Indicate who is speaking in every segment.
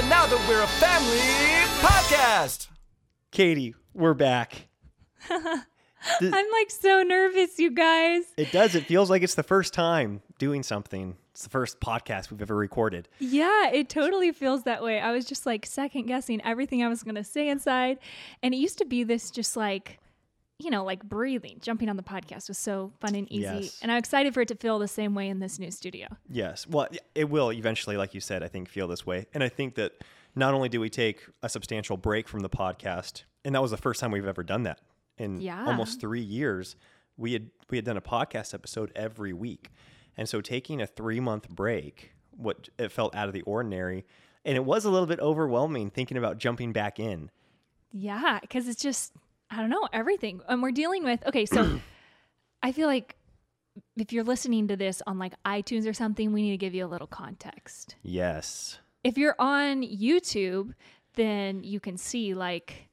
Speaker 1: the Now That We're a Family podcast.
Speaker 2: Katie, we're back. Th-
Speaker 3: I'm like so nervous, you guys.
Speaker 2: it does. It feels like it's the first time doing something. It's the first podcast we've ever recorded.
Speaker 3: Yeah, it totally feels that way. I was just like second guessing everything I was going to say inside. And it used to be this just like, you know, like breathing, jumping on the podcast was so fun and easy.
Speaker 2: Yes.
Speaker 3: And I'm excited for it to feel the same way in this new studio.
Speaker 2: Yes. Well, it will eventually, like you said, I think, feel this way. And I think that not only do we take a substantial break from the podcast, and that was the first time we've ever done that in
Speaker 3: Yeah.
Speaker 2: almost three years. We had we had done a podcast episode every week, and so taking a three month break, what it felt out of the ordinary, and it was a little bit overwhelming thinking about jumping back in.
Speaker 3: Yeah, because it's just, I don't know, everything. And we're dealing with, okay, so I feel like if you're listening to this on like iTunes or something, we need to give you a little context.
Speaker 2: Yes.
Speaker 3: If you're on YouTube, then you can see like,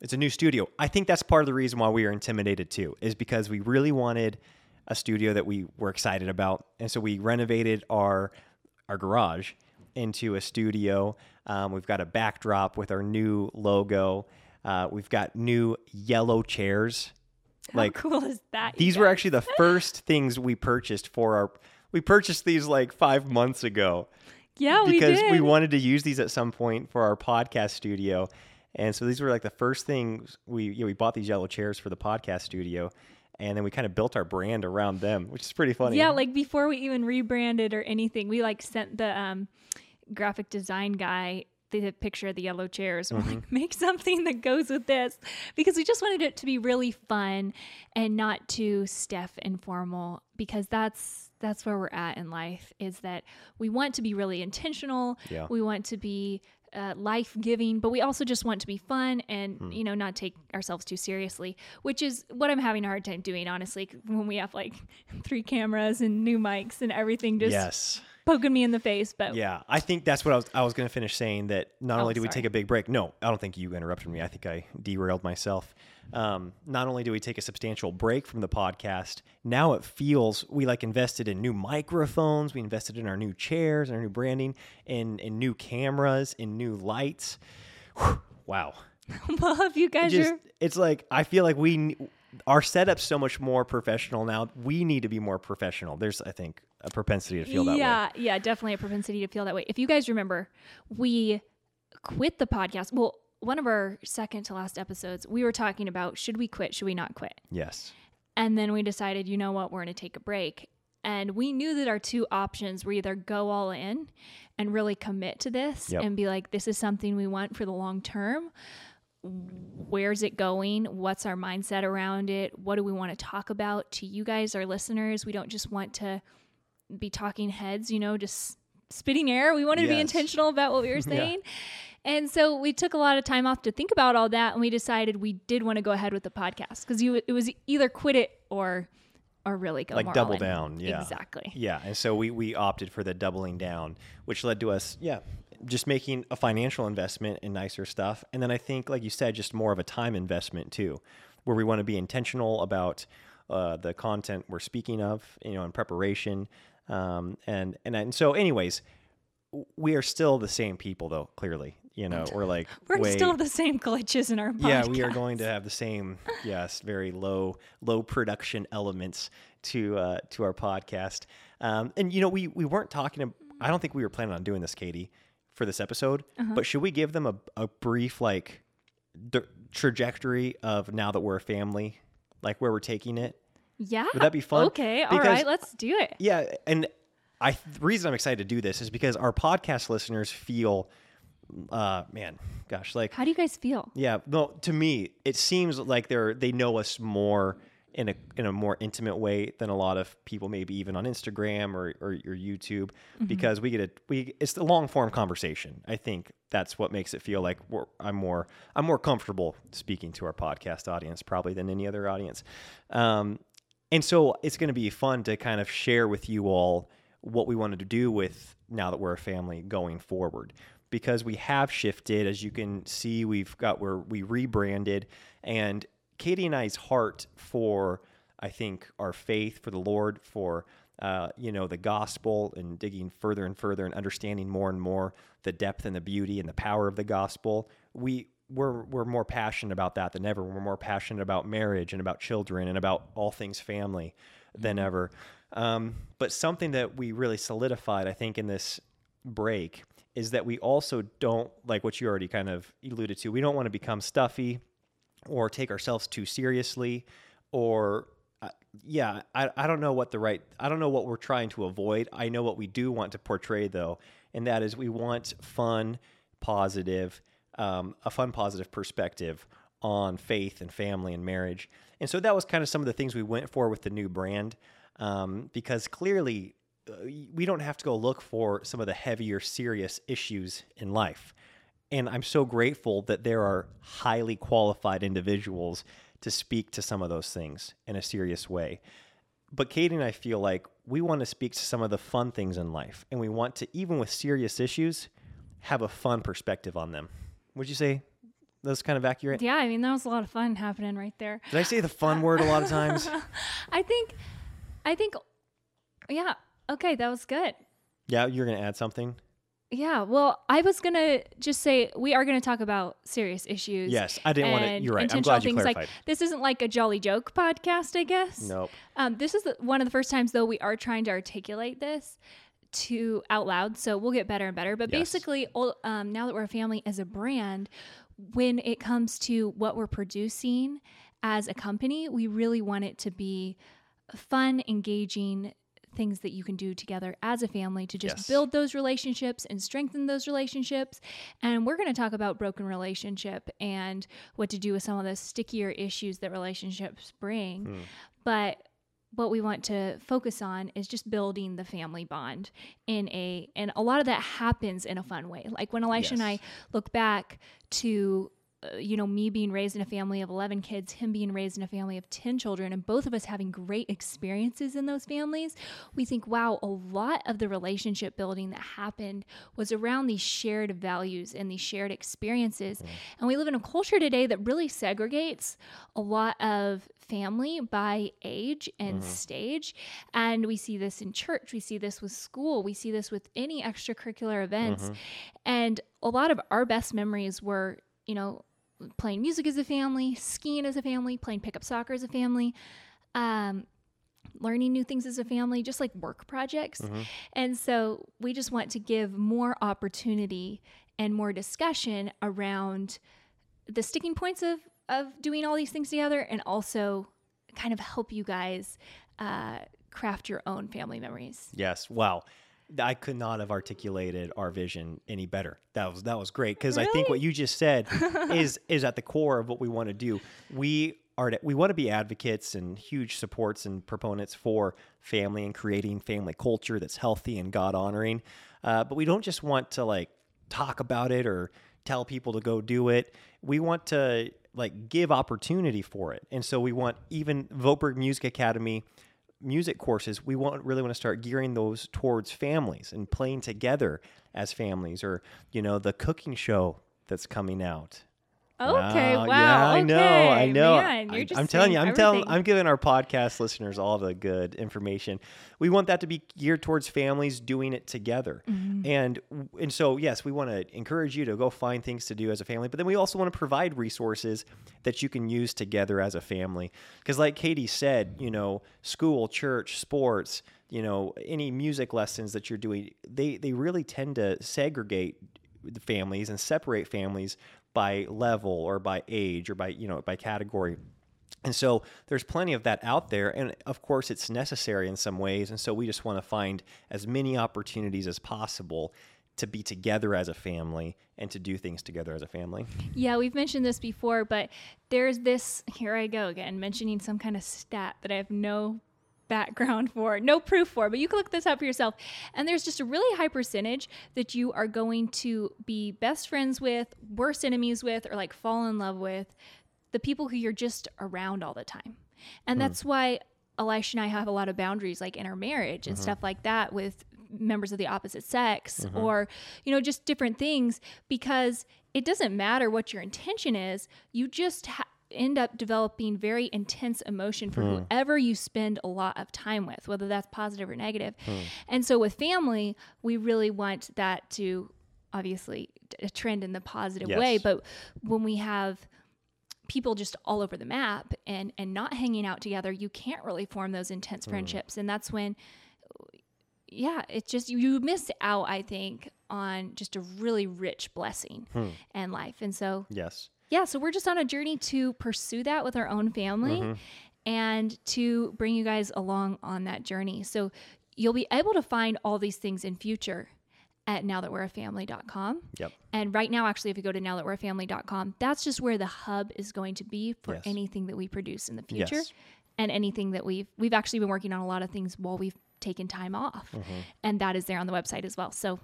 Speaker 2: It's a new studio. I think that's part of the reason why we are intimidated too, is because we really wanted a studio that we were excited about, and so we renovated our our garage into a studio. Um, we've got a backdrop with our new logo. Uh, we've got new yellow chairs.
Speaker 3: how
Speaker 2: Like
Speaker 3: cool is that?
Speaker 2: these were actually the first things we purchased for our. We purchased these like five months ago
Speaker 3: yeah, we
Speaker 2: because
Speaker 3: did.
Speaker 2: we wanted to use these at some point for our podcast studio. And so these were like the first things we you know, we bought these yellow chairs for the podcast studio, and then we kind of built our brand around them, which is pretty funny.
Speaker 3: Yeah, like before we even rebranded or anything, we like sent the um, graphic design guy the picture of the yellow chairs. We're
Speaker 2: Mm-hmm.
Speaker 3: like, make something that goes with this because we just wanted it to be really fun and not too stiff and formal because that's that's where we're at in life is that we want to be really intentional.
Speaker 2: Yeah.
Speaker 3: We want to be uh, life giving, but we also just want to be fun and
Speaker 2: Hmm.
Speaker 3: you know not take ourselves too seriously, which is what I'm having a hard time doing honestly. When we have like three cameras and new mics and everything just
Speaker 2: yes,
Speaker 3: poking me in the face, but
Speaker 2: yeah. I think that's what I was. I was going to finish saying that not
Speaker 3: Oh,
Speaker 2: only do we take a big break. No, I don't think you interrupted me. I think I derailed myself. Um, not only do we take a substantial break from the podcast, now it feels we like invested in new microphones, we invested in our new chairs, our new branding, in in new cameras, in new lights. Whew, wow.
Speaker 3: well, if you guys
Speaker 2: just
Speaker 3: are
Speaker 2: it's like I feel like we our setup's so much more professional now. We need to be more professional. There's I think a propensity to feel that
Speaker 3: yeah,
Speaker 2: way.
Speaker 3: yeah, yeah, definitely a propensity to feel that way. If you guys remember, we quit the podcast. Well, one of our second to last episodes, we were talking about should we quit, should we not quit?
Speaker 2: Yes.
Speaker 3: And then we decided, you know what, we're going to take a break. And we knew that our two options were either go all in and really commit to this
Speaker 2: Yep.
Speaker 3: and be like, this is something we want for the long term. Where's it going? What's our mindset around it? What do we want to talk about to you guys, our listeners? We don't just want to be talking heads, you know, just spitting air. We wanted to be intentional about what we were saying. And so we took a lot of time off to think about all that, and we decided we did want to go ahead with the podcast because you it was either quit it or or really go
Speaker 2: Like double
Speaker 3: in.
Speaker 2: down. Yeah.
Speaker 3: exactly.
Speaker 2: Yeah. And so we we opted for the doubling down, which led to us, yeah, just making a financial investment in nicer stuff. And then I think, like you said, just more of a time investment too, where we want to be intentional about uh, the content we're speaking of, you know, in preparation. Um, and, and and so, anyways, we are still the same people, though. Clearly, you know, we're like
Speaker 3: We're
Speaker 2: way,
Speaker 3: still the same glitches in our podcast.
Speaker 2: yeah, we are going to have the same, yes, very low low production elements to uh, to our podcast. Um, and you know, we we weren't talking. I don't think we were planning on doing this, Katie, for this episode.
Speaker 3: Uh-huh.
Speaker 2: But should we give them a, a brief like d- trajectory of now that we're a family, like where we're taking it?
Speaker 3: Yeah.
Speaker 2: Would that be fun?
Speaker 3: Okay. all
Speaker 2: Because-
Speaker 3: right. Let's do it.
Speaker 2: Yeah, and I the reason I'm excited to do this is because our podcast listeners feel, uh, man, gosh, like
Speaker 3: How do you guys feel?
Speaker 2: yeah, no. To me, it seems like they're they know us more in a in a more intimate way than a lot of people, maybe even on Instagram or or, or YouTube, because we get a we it's the long form conversation. I think that's what makes it feel like we're, I'm more I'm more comfortable speaking to our podcast audience probably than any other audience. Um, and so it's going to be fun to kind of share with you all what we wanted to do with now that we're a family going forward. Because we have shifted as you can see we've got where we rebranded and Katie and I's heart for I think our faith for the Lord for uh, you know, the gospel and digging further and further and understanding more and more the depth and the beauty and the power of the gospel, we we're we're more passionate about that than ever. We're more passionate about marriage and about children and about all things family than ever. Um, but something that we really solidified, I think, in this break is that we also don't like what you already kind of alluded to. We don't want to become stuffy or take ourselves too seriously or uh, yeah I, I don't know what the right i don't know what we're trying to avoid i know what we do want to portray though and that is we want fun positive um, a fun positive perspective on faith and family and marriage and so that was kind of some of the things we went for with the new brand um, because clearly uh, we don't have to go look for some of the heavier serious issues in life and I'm so grateful that there are highly qualified individuals to speak to some of those things in a serious way. But Katie and I feel like we want to speak to some of the fun things in life, and we want to, even with serious issues, have a fun perspective on them. Would you say that's kind of accurate?
Speaker 3: Yeah, I mean that was a lot of fun happening right there.
Speaker 2: Did I say the fun word a lot of times?
Speaker 3: I think, I think, yeah. Okay, that was good.
Speaker 2: Yeah, you're going to add something?
Speaker 3: Yeah, well, I was gonna just say we are gonna talk about serious issues.
Speaker 2: Yes, I didn't want to. You're right. I'm glad you
Speaker 3: things.
Speaker 2: clarified.
Speaker 3: Like this isn't like a jolly joke podcast, I guess.
Speaker 2: nope.
Speaker 3: Um, this is the, one of the first times though we are trying to articulate this to out loud. So we'll get better and better. But
Speaker 2: Yes.
Speaker 3: basically, um, now that we're a family as a brand, when it comes to what we're producing as a company, we really want it to be fun, engaging things that you can do together as a family to just
Speaker 2: Yes.
Speaker 3: build those relationships and strengthen those relationships. And we're going to talk about broken relationship and what to do with some of the stickier issues that relationships bring.
Speaker 2: Hmm.
Speaker 3: But what we want to focus on is just building the family bond in a and a lot of that happens in a fun way. Like when elisha and i look back to Uh, you know me being raised in a family of 11 kids him being raised in a family of 10 children and both of us having great experiences in those families we think wow a lot of the relationship building that happened was around these shared values and these shared experiences. And we live in a culture today that really segregates a lot of family by age and mm-hmm. stage. And we see this in church, we see this with school, we see this with any extracurricular events. Mm-hmm. And a lot of our best memories were, you know, playing music as a family, skiing as a family, playing pickup soccer as a family. Um, learning new things as a family, just like work projects. And so we just want to give more opportunity and more discussion around the sticking points of of doing all these things together and also kind of help you guys uh, craft your own family memories.
Speaker 2: Yes. Wow. I could not have articulated our vision any better. That was that was great because I think what you just said is is at the core of what we want to do. We are we want to be advocates and huge supports and proponents for family and creating family culture that's healthy and God honoring. Uh, but we don't just want to like talk about it or tell people to go do it. We want to like give opportunity for it. And so we want even Voetberg Music Academy music courses, we want really want to start gearing those towards families and playing together as families or, you know, the cooking show that's coming out.
Speaker 3: Okay, wow.
Speaker 2: Yeah, I know. I know.
Speaker 3: Man, you're
Speaker 2: I, am telling you, I'm telling. I'm giving our podcast listeners all the good information. We want that to be geared towards families doing it together,
Speaker 3: Mm-hmm.
Speaker 2: and and so yes, we want to encourage you to go find things to do as a family, but then we also want to provide resources that you can use together as a family. Because like Katie said, you know, school, church, sports, you know, any music lessons that you're doing, they they really tend to segregate the families and separate families by level or by age or by you know by category. And so there's plenty of that out there and of course it's necessary in some ways and so we just want to find as many opportunities as possible to be together as a family and to do things together as a family.
Speaker 3: Yeah, we've mentioned this before, but there's this here I go again, mentioning some kind of stat that I have no background for, no proof for, but you can look this up for yourself. And there's just a really high percentage that you are going to be best friends with, worst enemies with, or like fall in love with the people who you're just around all the time. And hmm. that's why Elisha and I have a lot of boundaries like in our marriage and mm-hmm. stuff like that with members of the opposite sex mm-hmm. or you know just different things because it doesn't matter what your intention is you just ha- end up developing very intense emotion for hmm. whoever you spend a lot of time with, whether that's positive or negative. Hmm. And so with family, we really want that to obviously a uh, trend in the positive way. But when we have people just all over the map and and not hanging out together, you can't really form those intense hmm. friendships. And that's when yeah, it's just you, you miss out, I think, on just a really rich blessing and life. And so
Speaker 2: Yes.
Speaker 3: Yeah, so we're just on a journey to pursue that with our own family and to bring you guys along on that journey. So you'll be able to find all these things in future at nowthatwe'reafamily.com.
Speaker 2: Yep.
Speaker 3: And right now, actually, if you go to nowthatwe'reafamily.com, that's just where the hub is going to be for
Speaker 2: Yes.
Speaker 3: anything that we produce in the future
Speaker 2: Yes.
Speaker 3: and anything that we've we've actually been working on a lot of things while we've taken time off.
Speaker 2: Mm-hmm.
Speaker 3: And that is there on the website as well. So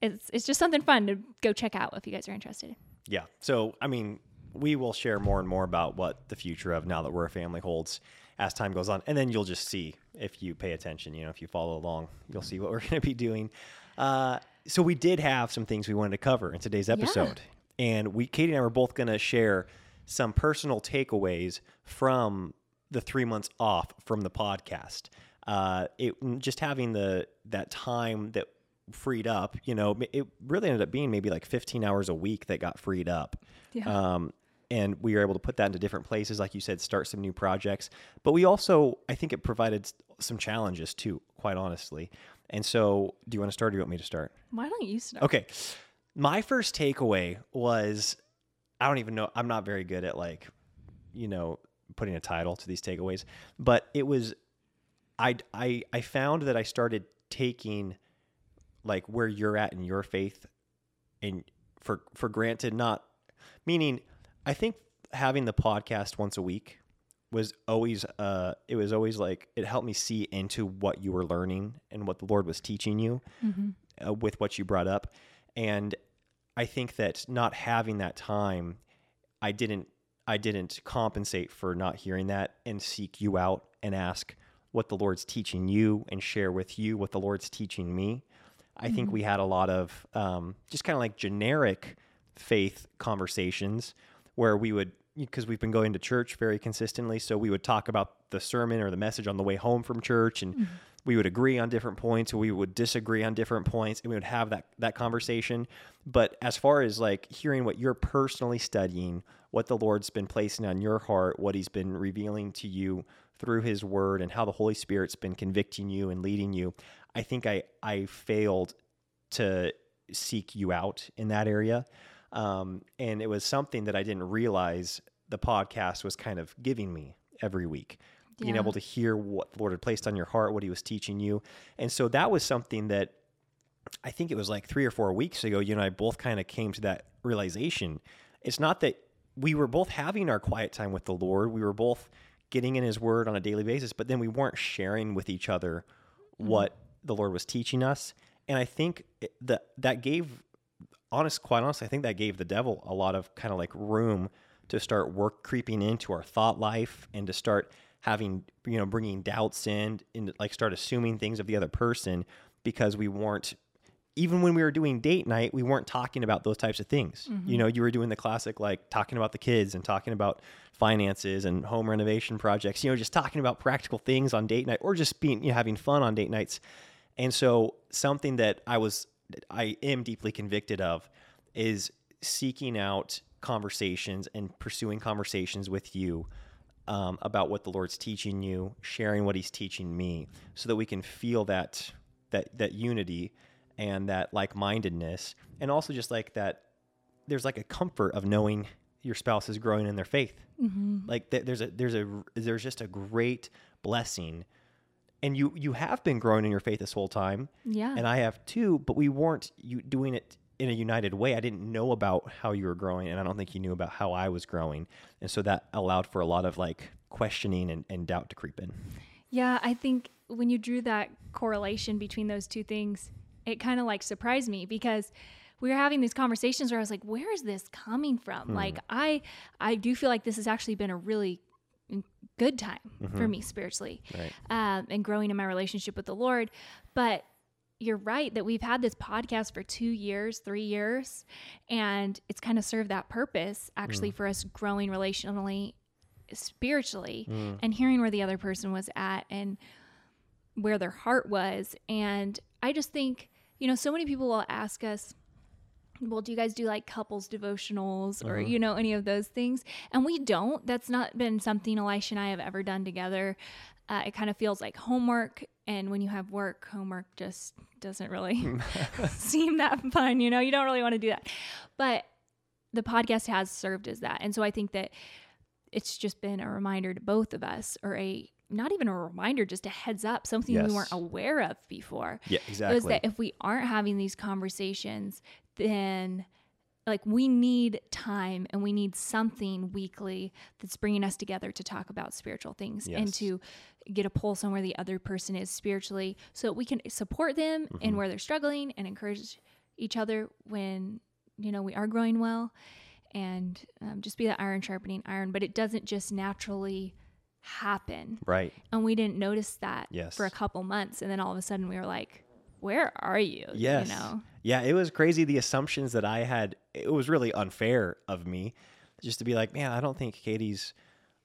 Speaker 3: it's it's just something fun to go check out if you guys are interested.
Speaker 2: Yeah. So, I mean, we will share more and more about what the future of now that we're a family holds as time goes on. And then you'll just see if you pay attention, you know, if you follow along, you'll see what we're going to be doing. Uh, so we did have some things we wanted to cover in today's episode. And we, Katie and I were both going to share some personal takeaways from the three months off from the podcast. Uh, it just having the that time that freed up, you know, it really ended up being maybe like 15 hours a week that got freed up.
Speaker 3: Yeah.
Speaker 2: Um, and we were able to put that into different places, like you said, start some new projects. But we also, I think, it provided some challenges too, quite honestly. And so, do you want to start, or do you want me to start?
Speaker 3: Why don't you start?
Speaker 2: Okay. My first takeaway was I don't even know. I'm not very good at like, you know, putting a title to these takeaways, but it was I I I found that I started taking like where you're at in your faith and for for granted not meaning I think having the podcast once a week was always uh it was always like it helped me see into what you were learning and what the Lord was teaching you uh, with what you brought up and I think that not having that time I didn't I didn't compensate for not hearing that and seek you out and ask what the Lord's teaching you and share with you what the Lord's teaching me. I think we had a lot of um, just kind of like generic faith conversations where we would because we've been going to church very consistently so we would talk about the sermon or the message on the way home from church and we would agree on different points or we would disagree on different points and we would have that that conversation. But as far as like hearing what you're personally studying what the lord's been placing on your heart what he's been revealing to you through his word and how the holy spirit's been convicting you and leading you i think i i failed to seek you out in that area. Um, and it was something that i didn't realize the podcast was kind of giving me every week. Being able to hear what the lord had placed on your heart what he was teaching you. And so that was something that I think it was like three or four weeks ago, you and I both kind of came to that realization. It's not that we were both having our quiet time with the Lord, we were both getting in His Word on a daily basis, but then we weren't sharing with each other what the Lord was teaching us. And I think that that gave, honest, quite honestly, I think that gave the devil a lot of kind of like room to start work creeping into our thought life and to start having you know bringing doubts in and like start assuming things of the other person because we weren't even when we were doing date night, we weren't talking about those types of things. You mm-hmm. know, you were doing the classic like talking about the kids and talking about finances and home renovation projects, you know, just talking about practical things on date night or just being, you know, having fun on date nights. And so something that I was I am deeply convicted of is seeking out conversations and pursuing conversations with you um, about what the Lord's teaching you, sharing what He's teaching me, so that we can feel that that that unity and that like mindedness, and also just like that. There's like a comfort of knowing your spouse is growing in their faith. Like th- there's a there's a there's just a great blessing, and you you have been growing in your faith this whole time,
Speaker 3: Yeah.
Speaker 2: and I have too. But we weren't you doing it in a united way. I didn't know about how you were growing, and I don't think you knew about how I was growing, and so that allowed for a lot of like questioning and, and doubt to creep in.
Speaker 3: Yeah, I think when you drew that correlation between those two things, it kind of like surprised me because we were having these conversations where I was like, where is this coming from? Hmm. Like I I do feel like this has actually been a really good time for mm-hmm. me spiritually
Speaker 2: Right.
Speaker 3: um, and growing in my relationship with the Lord. But you're right that we've had this podcast for two years, three years, and it's kind of served that purpose actually mm. for us growing relationally, spiritually, mm. and hearing where the other person was at and where their heart was. And I just think, you know, so many people will ask us, well, do you guys do like couples devotionals or, you know, any of those things? And we don't. That's not been something Elisha and I have ever done together. Uh, it kind of feels like homework. And when you have work, homework just doesn't really seem that fun. You know, you don't really want to do that. But the podcast has served as that. And so I think that it's just been a reminder to both of us, or a not even a reminder, just a heads up, something we weren't aware of before.
Speaker 2: Yeah,
Speaker 3: It was that if we aren't having these conversations, then like we need time and we need something weekly that's bringing us together to talk about spiritual things and to get a pulse on where the other person is spiritually so that we can support them
Speaker 2: Mm-hmm.
Speaker 3: in where they're struggling and encourage each other when you know we are growing well and um, just be the iron sharpening iron but it doesn't just naturally happen
Speaker 2: right.
Speaker 3: and we didn't notice that
Speaker 2: Yes.
Speaker 3: for a couple months and then all of a sudden we were like where are you
Speaker 2: Yes.
Speaker 3: you know
Speaker 2: Yeah, it was crazy the assumptions that I had. It was really unfair of me just to be like, man, I don't think Katie's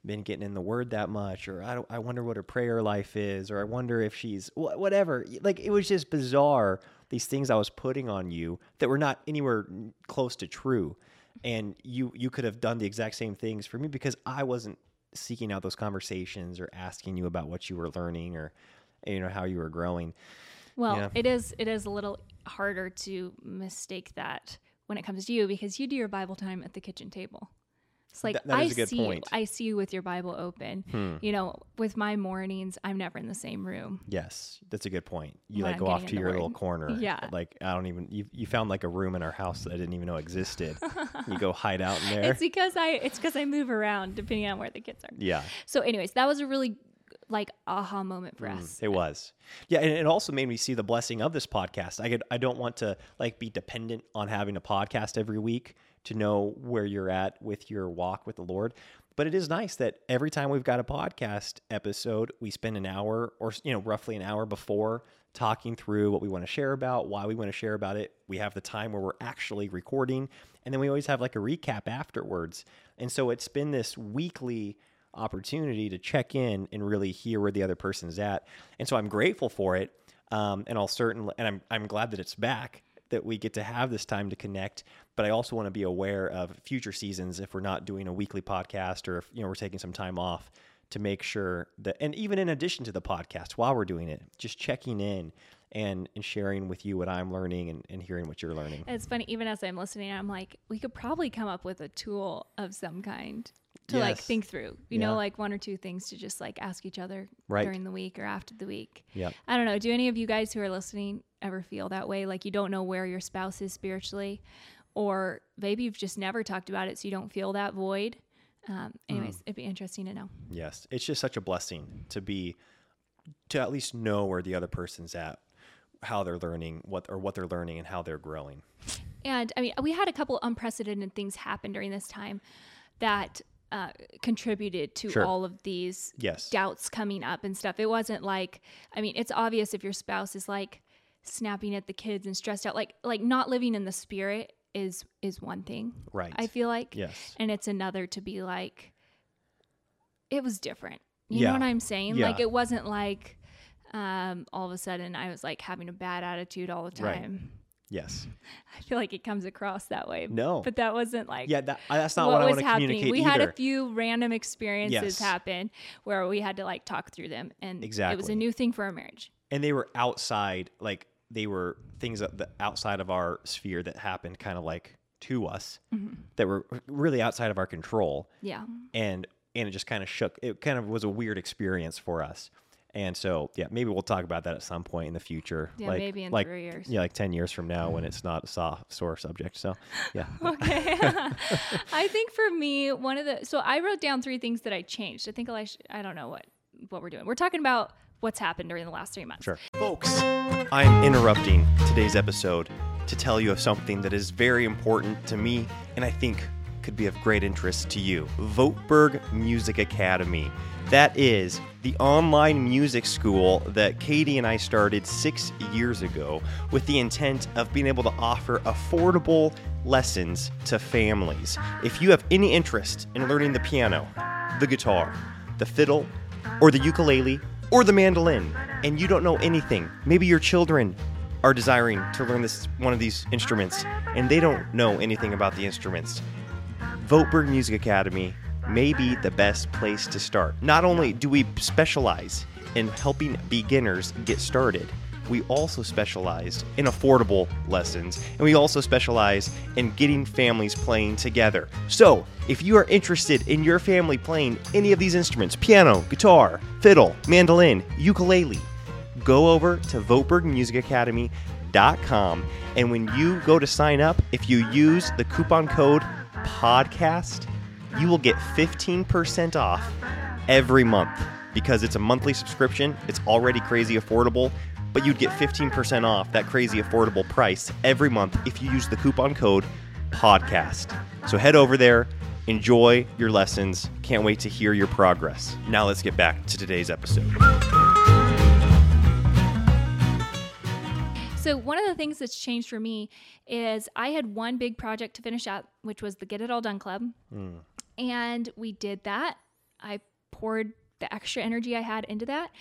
Speaker 2: been getting in the word that much or I don't I wonder what her prayer life is or I wonder if she's wh- whatever. Like it was just bizarre these things I was putting on you that were not anywhere close to true. And you you could have done the exact same things for me because I wasn't seeking out those conversations or asking you about what you were learning or you know how you were growing.
Speaker 3: Well
Speaker 2: Yeah.
Speaker 3: it is it is a little harder to mistake that when it comes to you because you do your bible time at the kitchen table it's like
Speaker 2: That- that
Speaker 3: I see
Speaker 2: point. Hmm.
Speaker 3: you. I see you with your Bible open. You know, with my mornings, I'm never in the same room.
Speaker 2: Yes, that's a good point. You
Speaker 3: When
Speaker 2: like
Speaker 3: I'm
Speaker 2: go off to your little corner.
Speaker 3: Yeah.
Speaker 2: Like I don't even you you found like a room in our house that I didn't even know existed. you go hide out in there.
Speaker 3: It's because I it's because I move around depending on where the kids are.
Speaker 2: yeah.
Speaker 3: So, anyways, that was a really like aha moment for mm, us.
Speaker 2: It was. Yeah, and it also made me see the blessing of this podcast. I could I don't want to like be dependent on having a podcast every week to know where you're at with your walk with the Lord. But it is nice that every time we've got a podcast episode, we spend an hour or you know roughly an hour before talking through what we want to share about, why we want to share about it. We have the time where we're actually recording, and then we always have like a recap afterwards. And so it's been this weekly opportunity to check in and really hear where the other person's at. And so I'm grateful for it. Um, and I'll certainly, and I'm, I'm glad that it's back, that we get to have this time to connect. But I also want to be aware of future seasons if we're not doing a weekly podcast or if, you know, we're taking some time off to make sure that, and even in addition to the podcast, while we're doing it, just checking in and, and sharing with you what I'm learning and, and hearing what you're learning.
Speaker 3: It's funny, even as I'm listening, I'm like, we could probably come up with a tool of some kind to like think through, you
Speaker 2: Yeah.
Speaker 3: know, like one or two things to just like ask each other
Speaker 2: Right.
Speaker 3: during the week or after the week.
Speaker 2: Yep.
Speaker 3: I don't know. Do any of you guys who are listening ever feel that way? Like you don't know where your spouse is spiritually, or maybe you've just never talked about it, so you don't feel that void. Um, anyways,
Speaker 2: Mm.
Speaker 3: it'd be interesting to know.
Speaker 2: Yes, it's just such a blessing to be to at least know where the other person's at, how they're learning, what or what they're learning and how they're growing.
Speaker 3: And I mean, we had a couple unprecedented things happen during this time that uh, contributed to
Speaker 2: Sure.
Speaker 3: all of these
Speaker 2: Yes.
Speaker 3: doubts coming up and stuff. It wasn't like, I mean, it's obvious if your spouse is like snapping at the kids and stressed out, like like not living in the spirit is is one thing.
Speaker 2: Right.
Speaker 3: I feel like.
Speaker 2: Yes.
Speaker 3: And it's another to be like, it was different. You
Speaker 2: Yeah.
Speaker 3: know what I'm saying?
Speaker 2: Yeah.
Speaker 3: Like it wasn't like um, all of a sudden I was like having a bad attitude all the
Speaker 2: Right. Yes.
Speaker 3: I feel like it comes across that way.
Speaker 2: No.
Speaker 3: But that wasn't like
Speaker 2: Yeah, that, that's not
Speaker 3: what
Speaker 2: what, I
Speaker 3: was
Speaker 2: want to communicate
Speaker 3: We
Speaker 2: either.
Speaker 3: had a few random experiences
Speaker 2: Yes.
Speaker 3: happen where we had to like talk through them and exactly. it was a new thing for our marriage.
Speaker 2: and they were outside, like they were things that the outside of our sphere that happened, kind of like to us,
Speaker 3: Mm-hmm.
Speaker 2: that were really outside of our control.
Speaker 3: Yeah.
Speaker 2: and and it just kind of shook. It kind of was a weird experience for us. And so, yeah, maybe we'll talk about that at some point in the future.
Speaker 3: Yeah,
Speaker 2: like,
Speaker 3: maybe in
Speaker 2: like,
Speaker 3: three years.
Speaker 2: Yeah, like ten years from now when it's not a soft sore subject. So, yeah,
Speaker 3: Okay. I think for me, one of the so I wrote down three things that I changed. I think I I don't know what what we're doing. We're talking about what's happened during the last three months.
Speaker 2: sure, folks. I'm interrupting today's episode to tell you of something that is very important to me, and I think could be of great interest to you. Voetberg Music Academy. That is the online music school that Katie and I started six years ago with the intent of being able to offer affordable lessons to families. If you have any interest in learning the piano, the guitar, the fiddle, or the ukulele, or the mandolin, and you don't know anything, maybe your children are desiring to learn this one of these instruments and they don't know anything about the instruments. Voetberg Music Academy may be the best place to start. Not only do we specialize in helping beginners get started, we also specialize in affordable lessons and we also specialize in getting families playing together. So, if you are interested in your family playing any of these instruments piano, guitar, fiddle, mandolin, ukulele go over to voetbergmusicacademy.com and when you go to sign up, if you use the coupon code podcast, you will get 15% off every month because it's a monthly subscription. It's already crazy affordable, but you'd get 15% off that crazy affordable price every month if you use the coupon code podcast. So head over there, enjoy your lessons. Can't wait to hear your progress. Now let's get back to today's episode.
Speaker 3: So one of the things that's changed for me is I had one big project to finish out, which was the Get It All Done Club. And we did that. I poured the extra energy I had into that.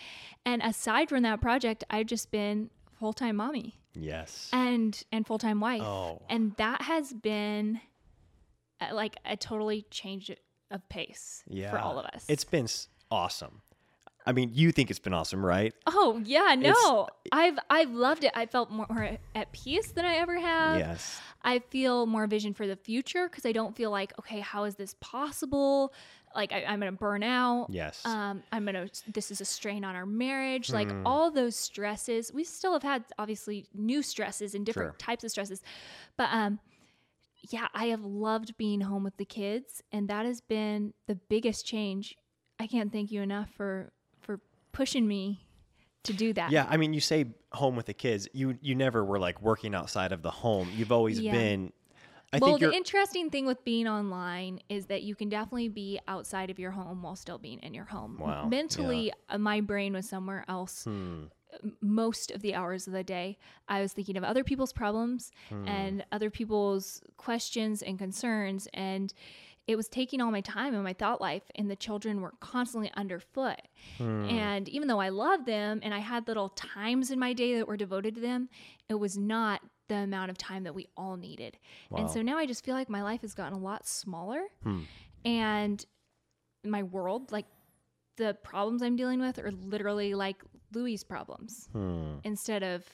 Speaker 3: And aside from that project, I've just been full-time mommy
Speaker 2: Yes.
Speaker 3: and and full-time wife.
Speaker 2: Oh.
Speaker 3: And that has been uh, like a totally change of pace for all of us.
Speaker 2: It's been awesome. I mean, you think it's been awesome, right?
Speaker 3: Oh yeah, no. I've I've loved it. I felt more at peace than I ever have.
Speaker 2: yes.
Speaker 3: I feel more vision for the future because I don't feel like, okay, how is this possible? Like I, I'm gonna burn out.
Speaker 2: Yes.
Speaker 3: Um, I'm gonna. This is a strain on our marriage. Like
Speaker 2: Hmm.
Speaker 3: all those stresses. We still have had obviously new stresses and different
Speaker 2: Sure.
Speaker 3: types of stresses, but um, yeah, I have loved being home with the kids, and that has been the biggest change. I can't thank you enough for pushing me to do that.
Speaker 2: Yeah, I mean, you say home with the kids. You you never were like working outside of the home. You've always
Speaker 3: Yeah.
Speaker 2: been. I
Speaker 3: well,
Speaker 2: think
Speaker 3: the interesting thing with being online is that you can definitely be outside of your home while still being in your home.
Speaker 2: Wow.
Speaker 3: Mentally, uh, my brain was somewhere else
Speaker 2: Hmm.
Speaker 3: most of the hours of the day. I was thinking of other people's problems
Speaker 2: Hmm.
Speaker 3: and other people's questions and concerns. And it was taking all my time and my thought life, and the children were constantly underfoot.
Speaker 2: Hmm.
Speaker 3: And even though I loved them and I had little times in my day that were devoted to them, it was not the amount of time that we all needed. And so now I just feel like my life has gotten a lot smaller
Speaker 2: Hmm.
Speaker 3: and my world, like the problems I'm dealing with, are literally like Louis' problems
Speaker 2: Hmm.
Speaker 3: instead of,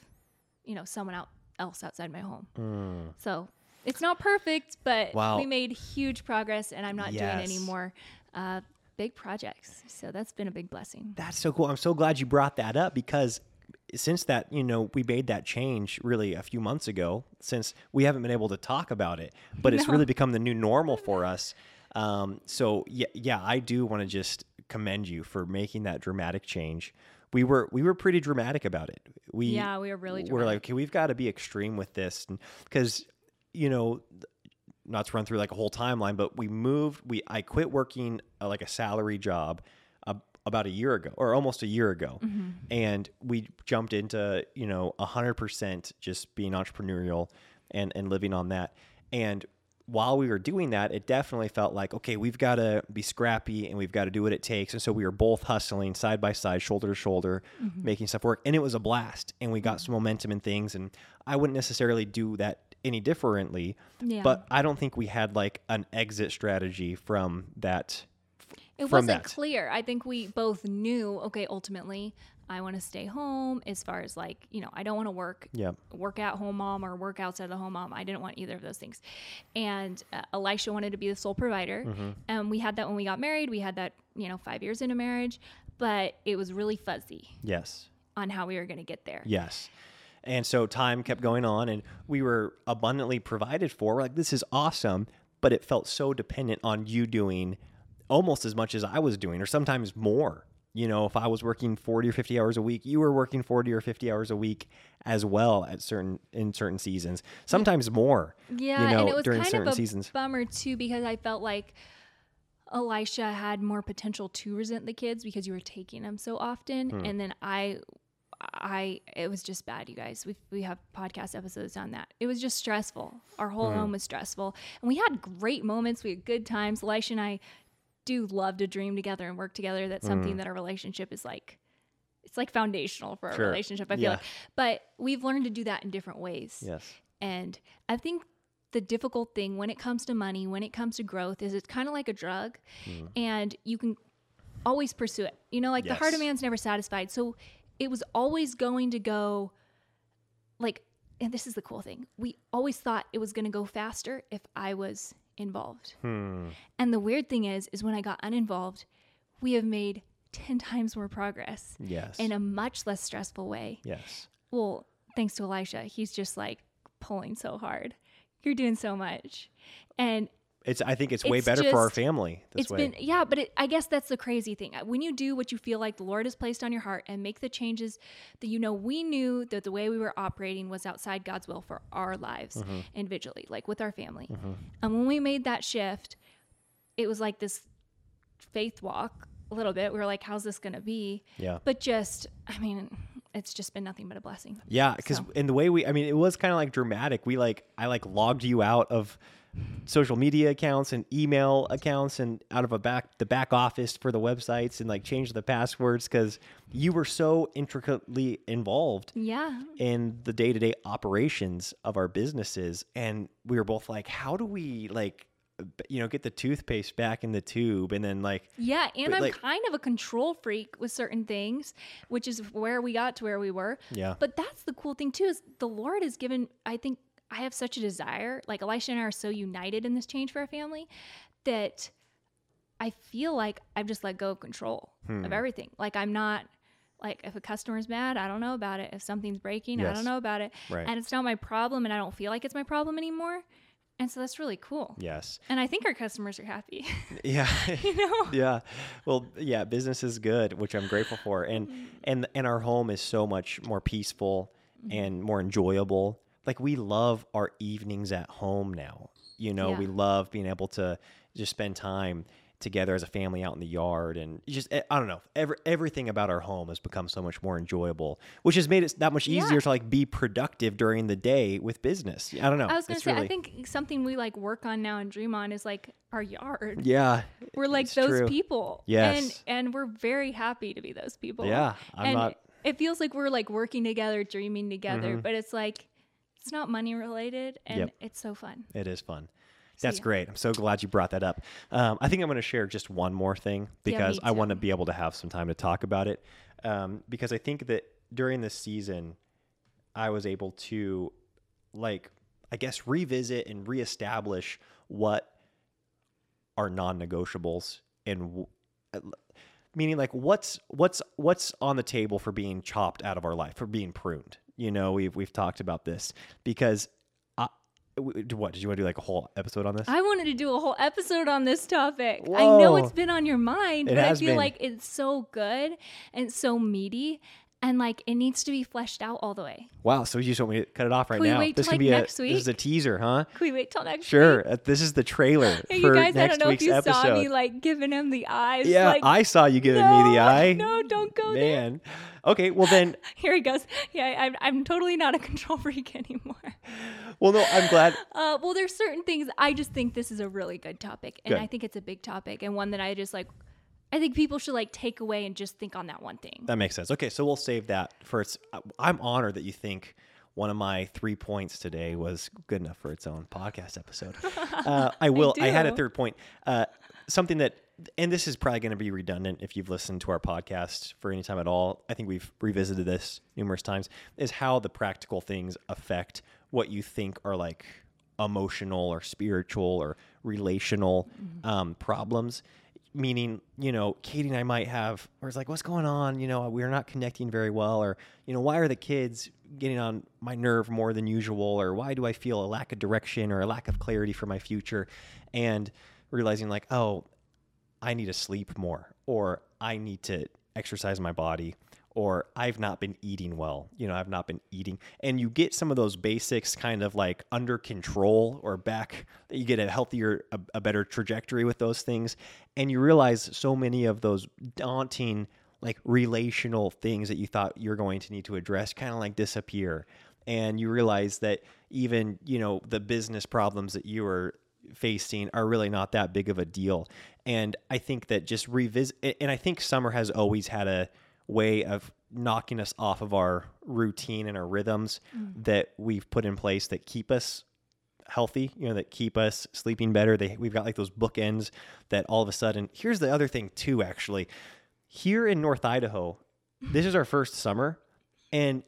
Speaker 3: you know, someone out, else outside my home.
Speaker 2: Hmm.
Speaker 3: So it's not perfect, but
Speaker 2: Wow.
Speaker 3: we made huge progress, and I'm not doing any more uh, big projects. So that's been a big blessing.
Speaker 2: That's so cool. I'm so glad you brought that up because since that, you know, we made that change really a few months ago, since we haven't been able to talk about it, but it's
Speaker 3: No.
Speaker 2: really become the new normal for us. Um, so yeah, yeah, I do want to just commend you for making that dramatic change. We were we were pretty dramatic about it. We
Speaker 3: Yeah, we were really
Speaker 2: We're like, okay, we've got to be extreme with this, because you know, not to run through like a whole timeline, but we moved. We I quit working uh, like a salary job uh, about a year ago, or almost a year ago,
Speaker 3: Mm-hmm.
Speaker 2: and we jumped into you know hundred percent just being entrepreneurial and and living on that. And while we were doing that, it definitely felt like okay, we've got to be scrappy and we've got to do what it takes. And so we were both hustling side by side, shoulder to shoulder,
Speaker 3: Mm-hmm.
Speaker 2: making stuff work, and it was a blast. And we got some momentum and things. And I wouldn't necessarily do that any differently,
Speaker 3: Yeah.
Speaker 2: but I don't think we had like an exit strategy from that.
Speaker 3: It
Speaker 2: from
Speaker 3: wasn't
Speaker 2: that.
Speaker 3: clear. I think we both knew, okay, ultimately, I want to stay home as far as like, you know, I don't want to work,
Speaker 2: Yeah.
Speaker 3: work at home mom or work outside the home mom. I didn't want either of those things. And uh, Elisha wanted to be the sole provider.
Speaker 2: Mm-hmm.
Speaker 3: And we had that when we got married. We had that, you know, five years into marriage, but it was really fuzzy
Speaker 2: Yes.
Speaker 3: on how we were going to get there.
Speaker 2: Yes. And so time kept going on and we were abundantly provided for. We're like, this is awesome. But it felt so dependent on you doing almost as much as I was doing, or sometimes more. You know, if I was working 40 or 50 hours a week, you were working 40 or 50 hours a week as well at certain in certain seasons. Sometimes more.
Speaker 3: Yeah,
Speaker 2: you know,
Speaker 3: and it was
Speaker 2: during
Speaker 3: kind
Speaker 2: certain
Speaker 3: of a
Speaker 2: seasons.
Speaker 3: bummer too because I felt like Elisha had more potential to resent the kids because you were taking them so often,
Speaker 2: Hmm.
Speaker 3: and then I, I it was just bad, you guys. We we have podcast episodes on that. It was just stressful. Our whole
Speaker 2: Hmm.
Speaker 3: home was stressful, and we had great moments. We had good times. Elisha and I do love to dream together and work together. That's something that our relationship is like. It's like foundational for our.
Speaker 2: Sure.
Speaker 3: relationship. I feel
Speaker 2: Yeah.
Speaker 3: like, but we've learned to do that in different ways.
Speaker 2: Yes.
Speaker 3: And I think the difficult thing when it comes to money, when it comes to growth, is it's kind of like a drug and you can always pursue it. You know, like the heart of man's never satisfied. So it was always going to go like, and this is the cool thing. We always thought it was going to go faster if I was involved.
Speaker 2: Hmm.
Speaker 3: And the weird thing is, is when I got uninvolved, we have made 10 times more progress
Speaker 2: Yes.
Speaker 3: in a much less stressful way
Speaker 2: yes.
Speaker 3: well, thanks to Elisha, he's just like pulling so hard. You're doing so much. And
Speaker 2: It's I think it's way
Speaker 3: It's
Speaker 2: better for our family this
Speaker 3: it's
Speaker 2: way.
Speaker 3: been, yeah, but it, I guess that's the crazy thing. When you do what you feel like the Lord has placed on your heart and make the changes that you know, we knew that the way we were operating was outside God's will for our lives
Speaker 2: Mm-hmm.
Speaker 3: individually, like with our family. And when we made that shift, it was like this faith walk a little bit. We were like, how's this going to be?
Speaker 2: yeah.
Speaker 3: But just, I mean, it's just been nothing but a blessing.
Speaker 2: Yeah, because
Speaker 3: So-
Speaker 2: in the way we, I mean, it was kind of like dramatic. We like, I like logged you out of social media accounts and email accounts and out of a back the back office for the websites and like change the passwords because you were so intricately involved
Speaker 3: Yeah.
Speaker 2: in the day to day operations of our businesses, and we were both like, how do we like, you know, get the toothpaste back in the tube and then like,
Speaker 3: Yeah, and I'm
Speaker 2: like-
Speaker 3: kind of a control freak with certain things, which is where we got to where we were.
Speaker 2: Yeah.
Speaker 3: But that's the cool thing too is the Lord has given I think I have such a desire. Like Elisha and I are so united in this change for our family that I feel like I've just let go of control
Speaker 2: Hmm.
Speaker 3: of everything. Like I'm not like if a customer's mad, I don't know about it. If something's breaking, I don't know about it.
Speaker 2: Right.
Speaker 3: And it's not my problem and I don't feel like it's my problem anymore. And so that's really cool.
Speaker 2: yes,
Speaker 3: And I think our customers are happy.
Speaker 2: yeah.
Speaker 3: you know?
Speaker 2: yeah well yeah business is good which i'm grateful for and
Speaker 3: Mm-hmm.
Speaker 2: and and our home is so much more peaceful
Speaker 3: Mm-hmm.
Speaker 2: and more enjoyable like we love our evenings at home now you know
Speaker 3: Yeah.
Speaker 2: we love being able to just spend time together as a family out in the yard and just eh, i don't know every, everything about our home has become so much more enjoyable which has made it that much
Speaker 3: Yeah.
Speaker 2: easier to like be productive during the day with business i don't know
Speaker 3: I was gonna
Speaker 2: It's
Speaker 3: say,
Speaker 2: really-
Speaker 3: I think something we like work on now and dream on is like our yard.
Speaker 2: yeah
Speaker 3: We're like those
Speaker 2: true.
Speaker 3: people.
Speaker 2: Yes.
Speaker 3: And and we're very happy to be those people.
Speaker 2: Yeah, I'm
Speaker 3: and
Speaker 2: not-
Speaker 3: it feels like we're like working together, dreaming together,
Speaker 2: Mhm.
Speaker 3: but it's like it's not money related and
Speaker 2: Yep.
Speaker 3: it's so fun.
Speaker 2: It is fun. That's
Speaker 3: yeah.
Speaker 2: great. I'm so glad you brought that up. Um, I think I'm going to share just one more thing because
Speaker 3: me
Speaker 2: I want to be able to have some time to talk about it. Um, because I think that during this season, I was able to, like, I guess, revisit and reestablish what are non-negotiables and w- uh, meaning like what's what's what's on the table for being chopped out of our life for being pruned you know we've we've talked about this because I, what did you want to do like a whole episode on this
Speaker 3: I wanted to do a whole episode on this topic. I know it's been on your mind,
Speaker 2: It
Speaker 3: but I feel
Speaker 2: been.
Speaker 3: like it's so good and so meaty and like it needs to be fleshed out all the way.
Speaker 2: wow so you just want me to cut it off right
Speaker 3: Can
Speaker 2: now this
Speaker 3: till,
Speaker 2: could
Speaker 3: like,
Speaker 2: be a this is a teaser huh
Speaker 3: Can we wait till next
Speaker 2: sure
Speaker 3: week?
Speaker 2: uh, this is the trailer
Speaker 3: Hey,
Speaker 2: for
Speaker 3: you guys, I don't know if you
Speaker 2: episode
Speaker 3: saw me like giving him the eyes.
Speaker 2: yeah
Speaker 3: like,
Speaker 2: i saw you giving me the eye
Speaker 3: No, don't go there.
Speaker 2: man okay well then
Speaker 3: Here he goes. Yeah, I- I'm, I'm totally not a control freak anymore.
Speaker 2: well no i'm glad
Speaker 3: Uh, well, there's certain things I just think this is a really good topic, and
Speaker 2: Good.
Speaker 3: I think it's a big topic and one that I just like. I think people should like take away and just think on that one thing.
Speaker 2: That makes sense. Okay, so we'll save that for its. I'm honored that you think one of my three points today was good enough for its own podcast episode. Uh, I will. I, had a third point. Uh, something that, and this is probably going to be redundant if you've listened to our podcast for any time at all. I think we've revisited this numerous times. Is how the practical things affect what you think are like emotional or spiritual or relational um, problems meaning you know katie and i might have or it's like what's going on? You know we're not connecting very well or you know why are the kids getting on my nerve more than usual? Or why do i feel a lack of direction or a lack of clarity for my future? And realizing like oh i need to sleep more or i need to exercise my body or I've not been eating well. You know, I've not been eating. And you get some of those basics kind of like under control or back, that you get a healthier, a, a better trajectory with those things. And you realize so many of those daunting, like relational things that you thought you're going to need to address kind of like disappear. And you realize that even, you know, the business problems that you were facing are really not that big of a deal. And I think that just revisit, and I think summer has always had a, way of knocking us off of our routine and our rhythms mm. that we've put in place that keep us healthy, you know, that keep us sleeping better. They we've got like those bookends that all of a sudden. Here's the other thing too actually. Here in North Idaho, this is our first summer and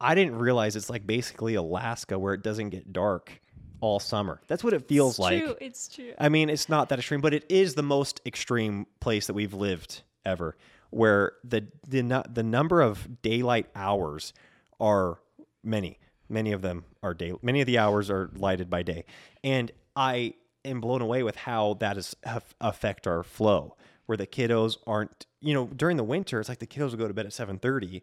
Speaker 2: I didn't realize it's like basically Alaska where it doesn't get dark all summer. That's what it feels
Speaker 3: it's
Speaker 2: like.
Speaker 3: True. It's true.
Speaker 2: I mean, it's not that extreme, but it is the most extreme place that we've lived ever where the the the number of daylight hours are many. Many of them are day. Many of the hours are lighted by day, and I am blown away with how that is affect our flow. Where the kiddos aren't, you know, during the winter, it's like the kiddos would go to bed at seven thirty,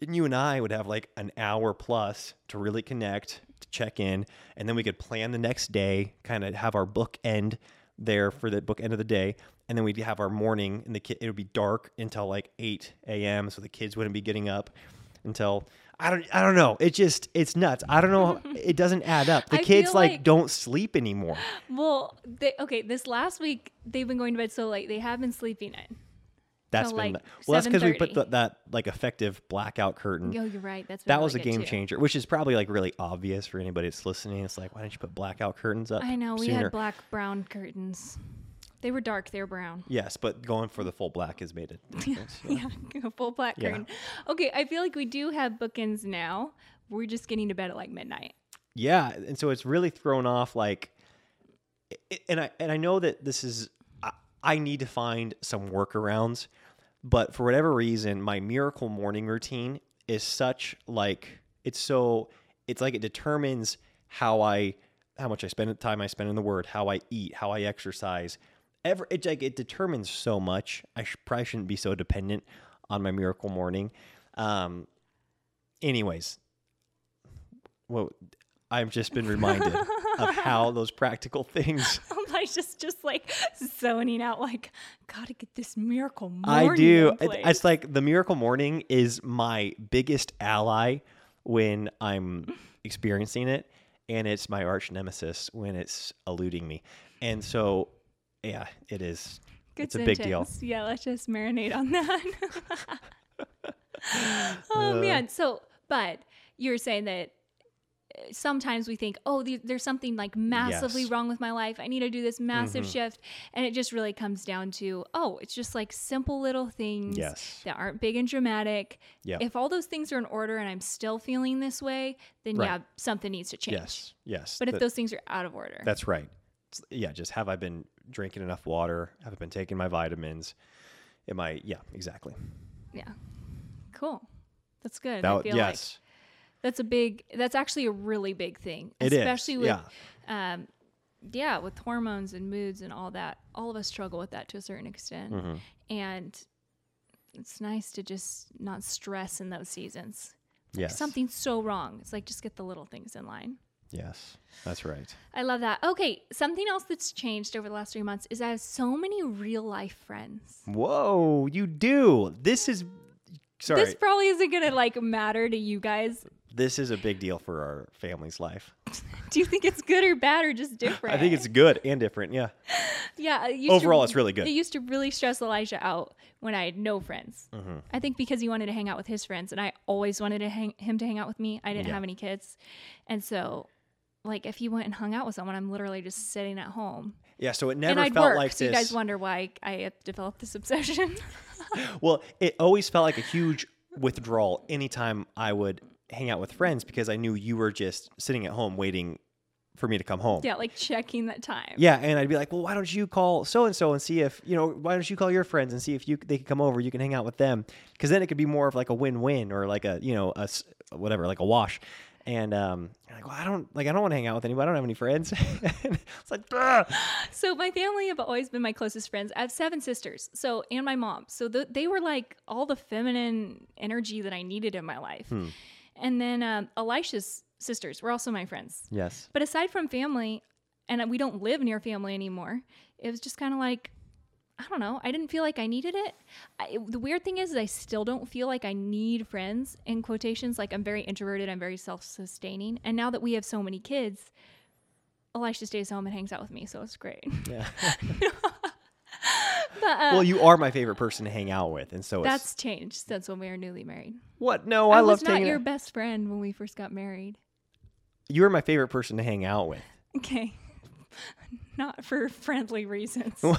Speaker 2: and you and I would have like an hour plus to really connect, to check in, and then we could plan the next day, kind of have our book end there for the book end of the day and then we'd have our morning and the kid it would be dark until like 8 a.m so the kids wouldn't be getting up until I don't I don't know. It just it's nuts. I don't know. it doesn't add up. The
Speaker 3: I
Speaker 2: kids like,
Speaker 3: like,
Speaker 2: don't sleep anymore.
Speaker 3: Well, they, okay, this last week they've been going to bed so late. They have been sleeping in.
Speaker 2: That's
Speaker 3: So,
Speaker 2: been
Speaker 3: like,
Speaker 2: well. That's because we put the, that like effective blackout curtain.
Speaker 3: Oh, you're right. That's
Speaker 2: that
Speaker 3: really
Speaker 2: was a game
Speaker 3: too.
Speaker 2: changer, which is probably like really obvious for anybody that's listening. It's like, why didn't you put blackout curtains up?
Speaker 3: I know we
Speaker 2: sooner?
Speaker 3: had black brown curtains. They were dark. They were brown.
Speaker 2: Yes, but going for the full black has made it. difference,
Speaker 3: Yeah, a full black
Speaker 2: Yeah.
Speaker 3: curtain. Okay, I feel like we do have bookends now. We're just getting to bed at like midnight.
Speaker 2: Yeah, and so it's really thrown off like and I and I know that this is I, I need to find some workarounds, but for whatever reason, my miracle morning routine is such like it's so it's like it determines how I how much I spend time I spend in the word, how I eat, how I exercise. Ever it's like it determines so much. I sh- probably shouldn't be so dependent on my miracle morning. Um anyways, well, I've just been reminded of how those practical things.
Speaker 3: I'm like just just like zoning out. Like, gotta get this miracle morning.
Speaker 2: I do. It-. It's like the miracle morning is my biggest ally when I'm experiencing it, and it's my arch nemesis when it's eluding me. And so, yeah, it is.
Speaker 3: Good
Speaker 2: it's a big deal.
Speaker 3: Yeah, let's just marinate on that.
Speaker 2: Uh.
Speaker 3: oh man. So, but you're saying that uh, sometimes we think, oh, the- there's something like massively
Speaker 2: Yes.
Speaker 3: wrong with my life. I need to do this massive
Speaker 2: Mhm.
Speaker 3: shift, and it just really comes down to, oh, it's just like simple little things
Speaker 2: Yes.
Speaker 3: that aren't big and dramatic.
Speaker 2: Yep.
Speaker 3: If all those things are in order and I'm still feeling this way, then
Speaker 2: Right.
Speaker 3: yeah, something needs to change.
Speaker 2: Yes. Yes.
Speaker 3: But if those things are out of order,
Speaker 2: That's right. It's- yeah, just have I been drinking enough water? Have I been taking my vitamins? Am I? Yeah, exactly.
Speaker 3: yeah, cool. That's good.
Speaker 2: That,
Speaker 3: feel like
Speaker 2: yes,
Speaker 3: that's a big. That's actually a really big thing,
Speaker 2: it is.
Speaker 3: especially with
Speaker 2: yeah,
Speaker 3: um, yeah, with hormones and moods and all that. All of us struggle with that to a certain extent,
Speaker 2: Mhm.
Speaker 3: and it's nice to just not stress in those seasons. It's like something's so wrong. It's like just get the little things in line.
Speaker 2: yes. That's right.
Speaker 3: I love that. Okay, something else that's changed over the last three months is I have so many real life friends.
Speaker 2: Whoa, you do. This is sorry.
Speaker 3: This probably isn't gonna like matter to you guys.
Speaker 2: This is a big deal for our family's life.
Speaker 3: Do you think it's good or bad or just different?
Speaker 2: I think it's good and different. Yeah.
Speaker 3: yeah. it used to-
Speaker 2: Overall, it's really good.
Speaker 3: It used to really stress Elisha out when I had no friends.
Speaker 2: Mm-hmm.
Speaker 3: I think because he wanted to hang out with his friends, and I always wanted to hang, him to hang out with me. I didn't
Speaker 2: Yeah.
Speaker 3: have any kids, and so like if he went and hung out with someone, I'm literally just sitting at home,
Speaker 2: Yeah. So it never and
Speaker 3: I'd
Speaker 2: felt
Speaker 3: work.
Speaker 2: like
Speaker 3: so
Speaker 2: this.
Speaker 3: you guys wonder why I developed this obsession.
Speaker 2: Well, it always felt like a huge withdrawal anytime I would hang out with friends because I knew you were just sitting at home waiting for me to come home.
Speaker 3: yeah, like checking that time.
Speaker 2: Yeah, and I'd be like, "Well, why don't you call so and so and see if you know? Why don't you call your friends and see if you they can come over? You can hang out with them because then it could be more of like a win-win or like a you know a whatever like a wash." And um, like, well, I don't like I don't want to hang out with anybody. I don't have any friends. it's like, "Ugh."
Speaker 3: So my family have always been my closest friends. I have seven sisters, so and my mom. So th they were like all the feminine energy that I needed in my life.
Speaker 2: Hmm.
Speaker 3: And then um, Elisha's sisters were also my friends.
Speaker 2: yes,
Speaker 3: But aside from family, and we don't live near family anymore, it was just kind of like, I don't know. I didn't feel like I needed it. I, the weird thing is, is, I still don't feel like I need friends in quotations. Like I'm very introverted, I'm very self sustaining. And now that we have so many kids, Elisha stays home and hangs out with me. So it's great.
Speaker 2: yeah.
Speaker 3: but uh,
Speaker 2: well, you are my favorite person to hang out with, and so it's
Speaker 3: that's changed since when we were newly married.
Speaker 2: what? No, I,
Speaker 3: I,
Speaker 2: love
Speaker 3: was not your
Speaker 2: out.
Speaker 3: best friend when we first got married.
Speaker 2: You are my favorite person to hang out with.
Speaker 3: Okay. Not for friendly reasons.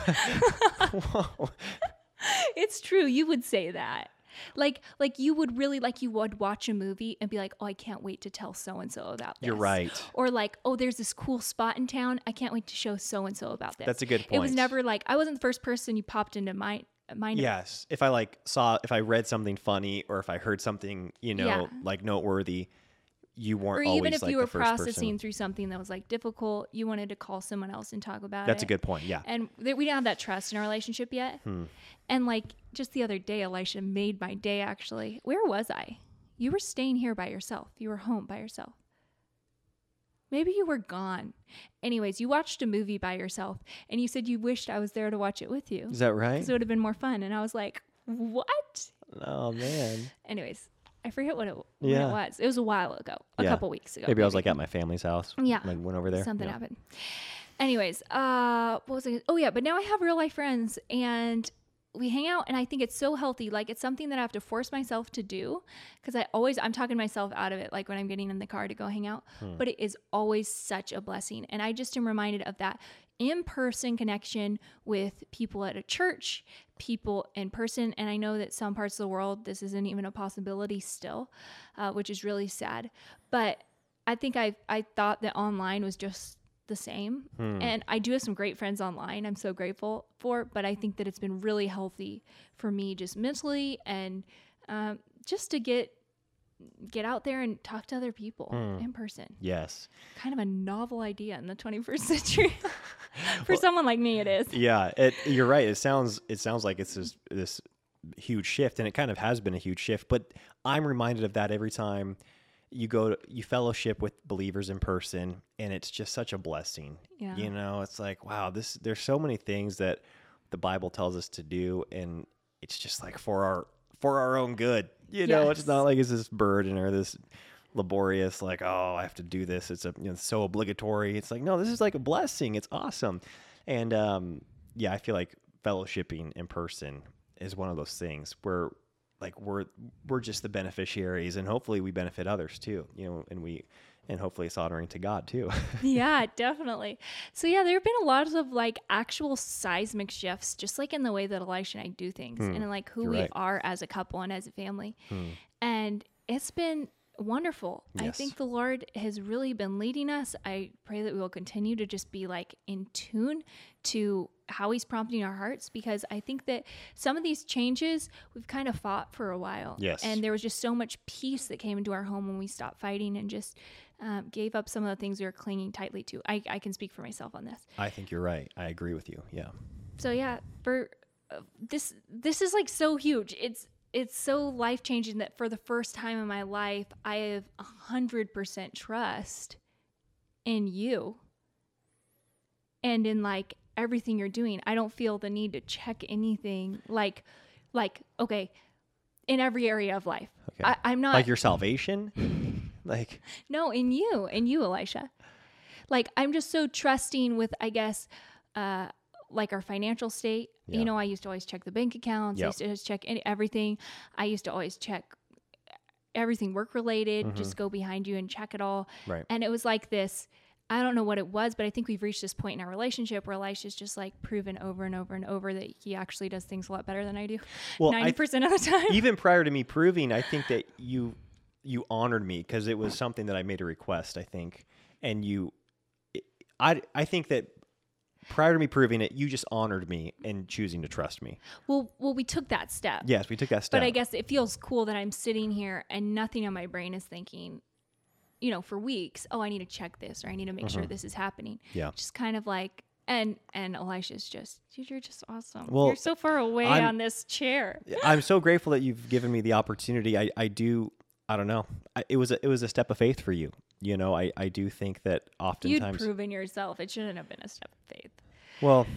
Speaker 3: It's true you would say that like like you would really like you would watch a movie and be like oh i can't wait to tell so and so about this
Speaker 2: You're right.
Speaker 3: or like oh there's this cool spot in town i can't wait to show so and so about this
Speaker 2: That's a good point.
Speaker 3: it was never like i wasn't the first person you popped into my mind
Speaker 2: Yes. If I like saw, if I read something funny, or if I heard something, you know,
Speaker 3: Yeah.
Speaker 2: like noteworthy, you weren't
Speaker 3: or even if
Speaker 2: like
Speaker 3: you were processing
Speaker 2: person.
Speaker 3: through something that was like difficult you wanted to call someone else and talk about
Speaker 2: That's
Speaker 3: it
Speaker 2: a good point. Yeah.
Speaker 3: and th- we didn't have that trust in our relationship yet.
Speaker 2: Hmm.
Speaker 3: And like just the other day, Elisha made my day actually. Where was I? You were staying here by yourself. You were home by yourself. Maybe you were gone. Anyways, you watched a movie by yourself and you said you wished I was there to watch it with you
Speaker 2: Is that right?
Speaker 3: because it would have been more fun. And I was like, what?
Speaker 2: Oh man.
Speaker 3: Anyways, I forget what it, when
Speaker 2: Yeah.
Speaker 3: it was. It was a while ago, a
Speaker 2: Yeah.
Speaker 3: couple weeks ago.
Speaker 2: Maybe I was like at my family's house.
Speaker 3: Yeah.
Speaker 2: Like went over there.
Speaker 3: Something
Speaker 2: Yeah.
Speaker 3: happened. Anyways, uh, what was I? Oh yeah, but now I have real life friends, and we hang out, and I think it's so healthy. Like it's something that I have to force myself to do because I always I'm talking myself out of it. Like when I'm getting in the car to go hang out,
Speaker 2: Hmm.
Speaker 3: but it is always such a blessing, and I just am reminded of that in-person connection with people at a church people in person and i know that some parts of the world this isn't even a possibility still uh, which is really sad. But i think i i thought that online was just the same. And i do have some great friends online i'm so grateful for but i think that it's been really healthy for me just mentally and um, just to get get out there and talk to other people hmm. in person
Speaker 2: Yes.
Speaker 3: kind of a novel idea in the 21st century. For someone like me, it is.
Speaker 2: Yeah. It, you're right. It sounds. It sounds like it's this this huge shift, and it kind of has been a huge shift. But I'm reminded of that every time you go to you fellowship with believers in person, and it's just such a blessing.
Speaker 3: Yeah.
Speaker 2: You know, it's like wow. This there's so many things that the Bible tells us to do, and it's just like for our for our own good. You know, it's not like it's this burden or this laborious like oh i have to do this. It's a you know so obligatory. It's like no this is like a blessing. It's awesome. And um yeah i feel like fellowshipping in person is one of those things where like we're we're just the beneficiaries and hopefully we benefit others too you know and we and hopefully it's honoring to god too
Speaker 3: yeah, definitely. So yeah, there have been a lot of like actual seismic shifts, just like in the way that Elisha and I do things, and in like who
Speaker 2: Hmm.
Speaker 3: We
Speaker 2: right. Hmm.
Speaker 3: are as a couple and as a family. And it's been wonderful. I think the Lord has really been leading us. I pray that we will continue to just be like in tune to how He's prompting our hearts because I think that some of these changes we've kind of fought for a while.
Speaker 2: Yes.
Speaker 3: And there was just so much peace that came into our home when we stopped fighting and just um, gave up some of the things we were clinging tightly to. I, I can speak for myself on this.
Speaker 2: i think you're right i agree with you yeah
Speaker 3: So yeah, for uh, this this is like so huge. It's it's so life changing that for the first time in my life, I have a hundred percent trust in you and in like everything you're doing. I don't feel the need to check anything like like okay in every area of life.
Speaker 2: Okay.
Speaker 3: I, I'm not
Speaker 2: like your salvation like
Speaker 3: no, in you, in you, Elisha. Like I'm just so trusting with, I guess, uh, like our financial state.
Speaker 2: Yeah.
Speaker 3: You know, I used to always check the bank accounts. I used to just check everything. I used to always check everything work related. Just go behind you and check it all.
Speaker 2: Mm-hmm.
Speaker 3: And it was like this. I don't know what it was, but I think we've reached this point in our relationship where Elisha's just like proven over and over and over that he actually does things a lot better than I do.
Speaker 2: Well,
Speaker 3: ninety percent of the time.
Speaker 2: even prior to me proving, I think that you you honored me because it was something that I made a request. I think, and you, I I think that prior to me proving it, you just honored me in choosing to trust me.
Speaker 3: well, well, we took that step.
Speaker 2: Yes, we took that step.
Speaker 3: But I guess it feels cool that I'm sitting here and nothing on my brain is thinking, you know, for weeks, oh, I need to check this or I need to make sure this is happening.
Speaker 2: Mm-hmm. Yeah.
Speaker 3: Just kind of like, and and Elisha's just, dude, you're just awesome.
Speaker 2: Well,
Speaker 3: you're so far away
Speaker 2: I'm-
Speaker 3: on this chair.
Speaker 2: I'm so grateful that you've given me the opportunity. I, I do. I don't know. I, it was a, it was a step of faith for you. You know, I, I do think that oftentimes You'd
Speaker 3: proven yourself. It shouldn't have been a step of faith.
Speaker 2: Well,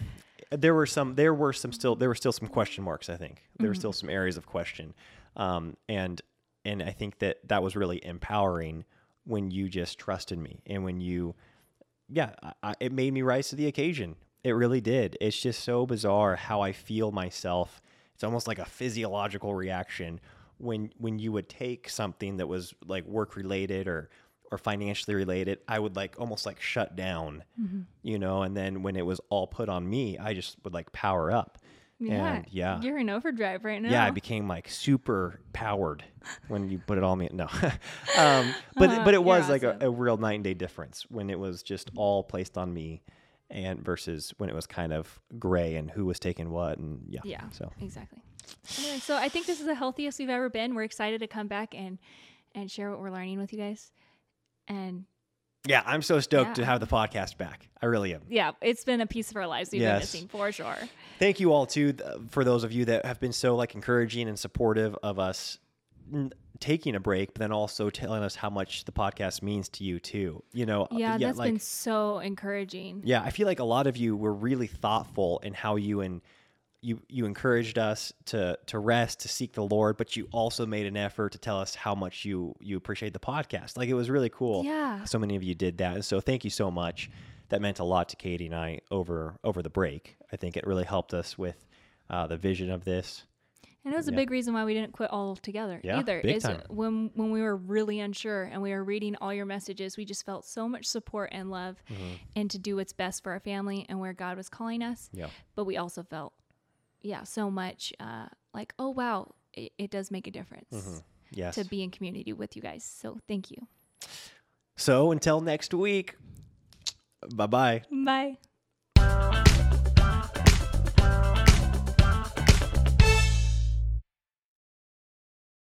Speaker 2: there were some. There were some still. There were still some question marks. I think there were still
Speaker 3: Mm-hmm.
Speaker 2: some areas of question, um, and and I think that that was really empowering when you just trusted me and when you, yeah, I, it made me rise to the occasion. It really did. It's just so bizarre how I feel myself. It's almost like a physiological reaction when when you would take something that was like work related or or financially related, I would like almost like shut down,
Speaker 3: Mm-hmm.
Speaker 2: you know, and then when it was all put on me, I just would like power up. And yeah.
Speaker 3: You're in overdrive right now.
Speaker 2: Yeah, I became like super powered when you put it on me. No, um, but
Speaker 3: Uh,
Speaker 2: but it was like a, a real night and day difference when it was just all placed on me, and versus when it was kind of gray and who was taking what and yeah.
Speaker 3: Yeah.
Speaker 2: So
Speaker 3: exactly. Anyway, so I think this is the healthiest we've ever been. We're excited to come back and and share what we're learning with you guys. And
Speaker 2: yeah, I'm so stoked to have the podcast back. I really am.
Speaker 3: yeah, it's been a piece of our lives we've been missing for sure.
Speaker 2: thank you all too th- for those of you that have been so like encouraging and supportive of us n- taking a break but then also telling us how much the podcast means to you too you know uh,
Speaker 3: Yeah, that's
Speaker 2: like
Speaker 3: been so encouraging.
Speaker 2: yeah i feel like a lot of you were really thoughtful in how you and you you encouraged us to to rest to seek the lord but you also made an effort to tell us how much you you appreciate the podcast like it was really cool
Speaker 3: Yeah.
Speaker 2: so many of you did that and so thank you so much that meant a lot to katie and i over over the break i think it really helped us with uh, the vision of this
Speaker 3: And it was a big reason why we didn't quit all together
Speaker 2: Yeah,
Speaker 3: either.
Speaker 2: big
Speaker 3: is
Speaker 2: time.
Speaker 3: when when we were really unsure and we were reading all your messages, we just felt so much support and love
Speaker 2: Mm-hmm.
Speaker 3: and to do what's best for our family and where God was calling us.
Speaker 2: yeah
Speaker 3: But we also felt, yeah, so much uh, like, oh wow, it, it does make a difference
Speaker 2: Mm-hmm. yes
Speaker 3: to be in community with you guys. So thank you.
Speaker 2: so until next week bye bye
Speaker 3: Bye.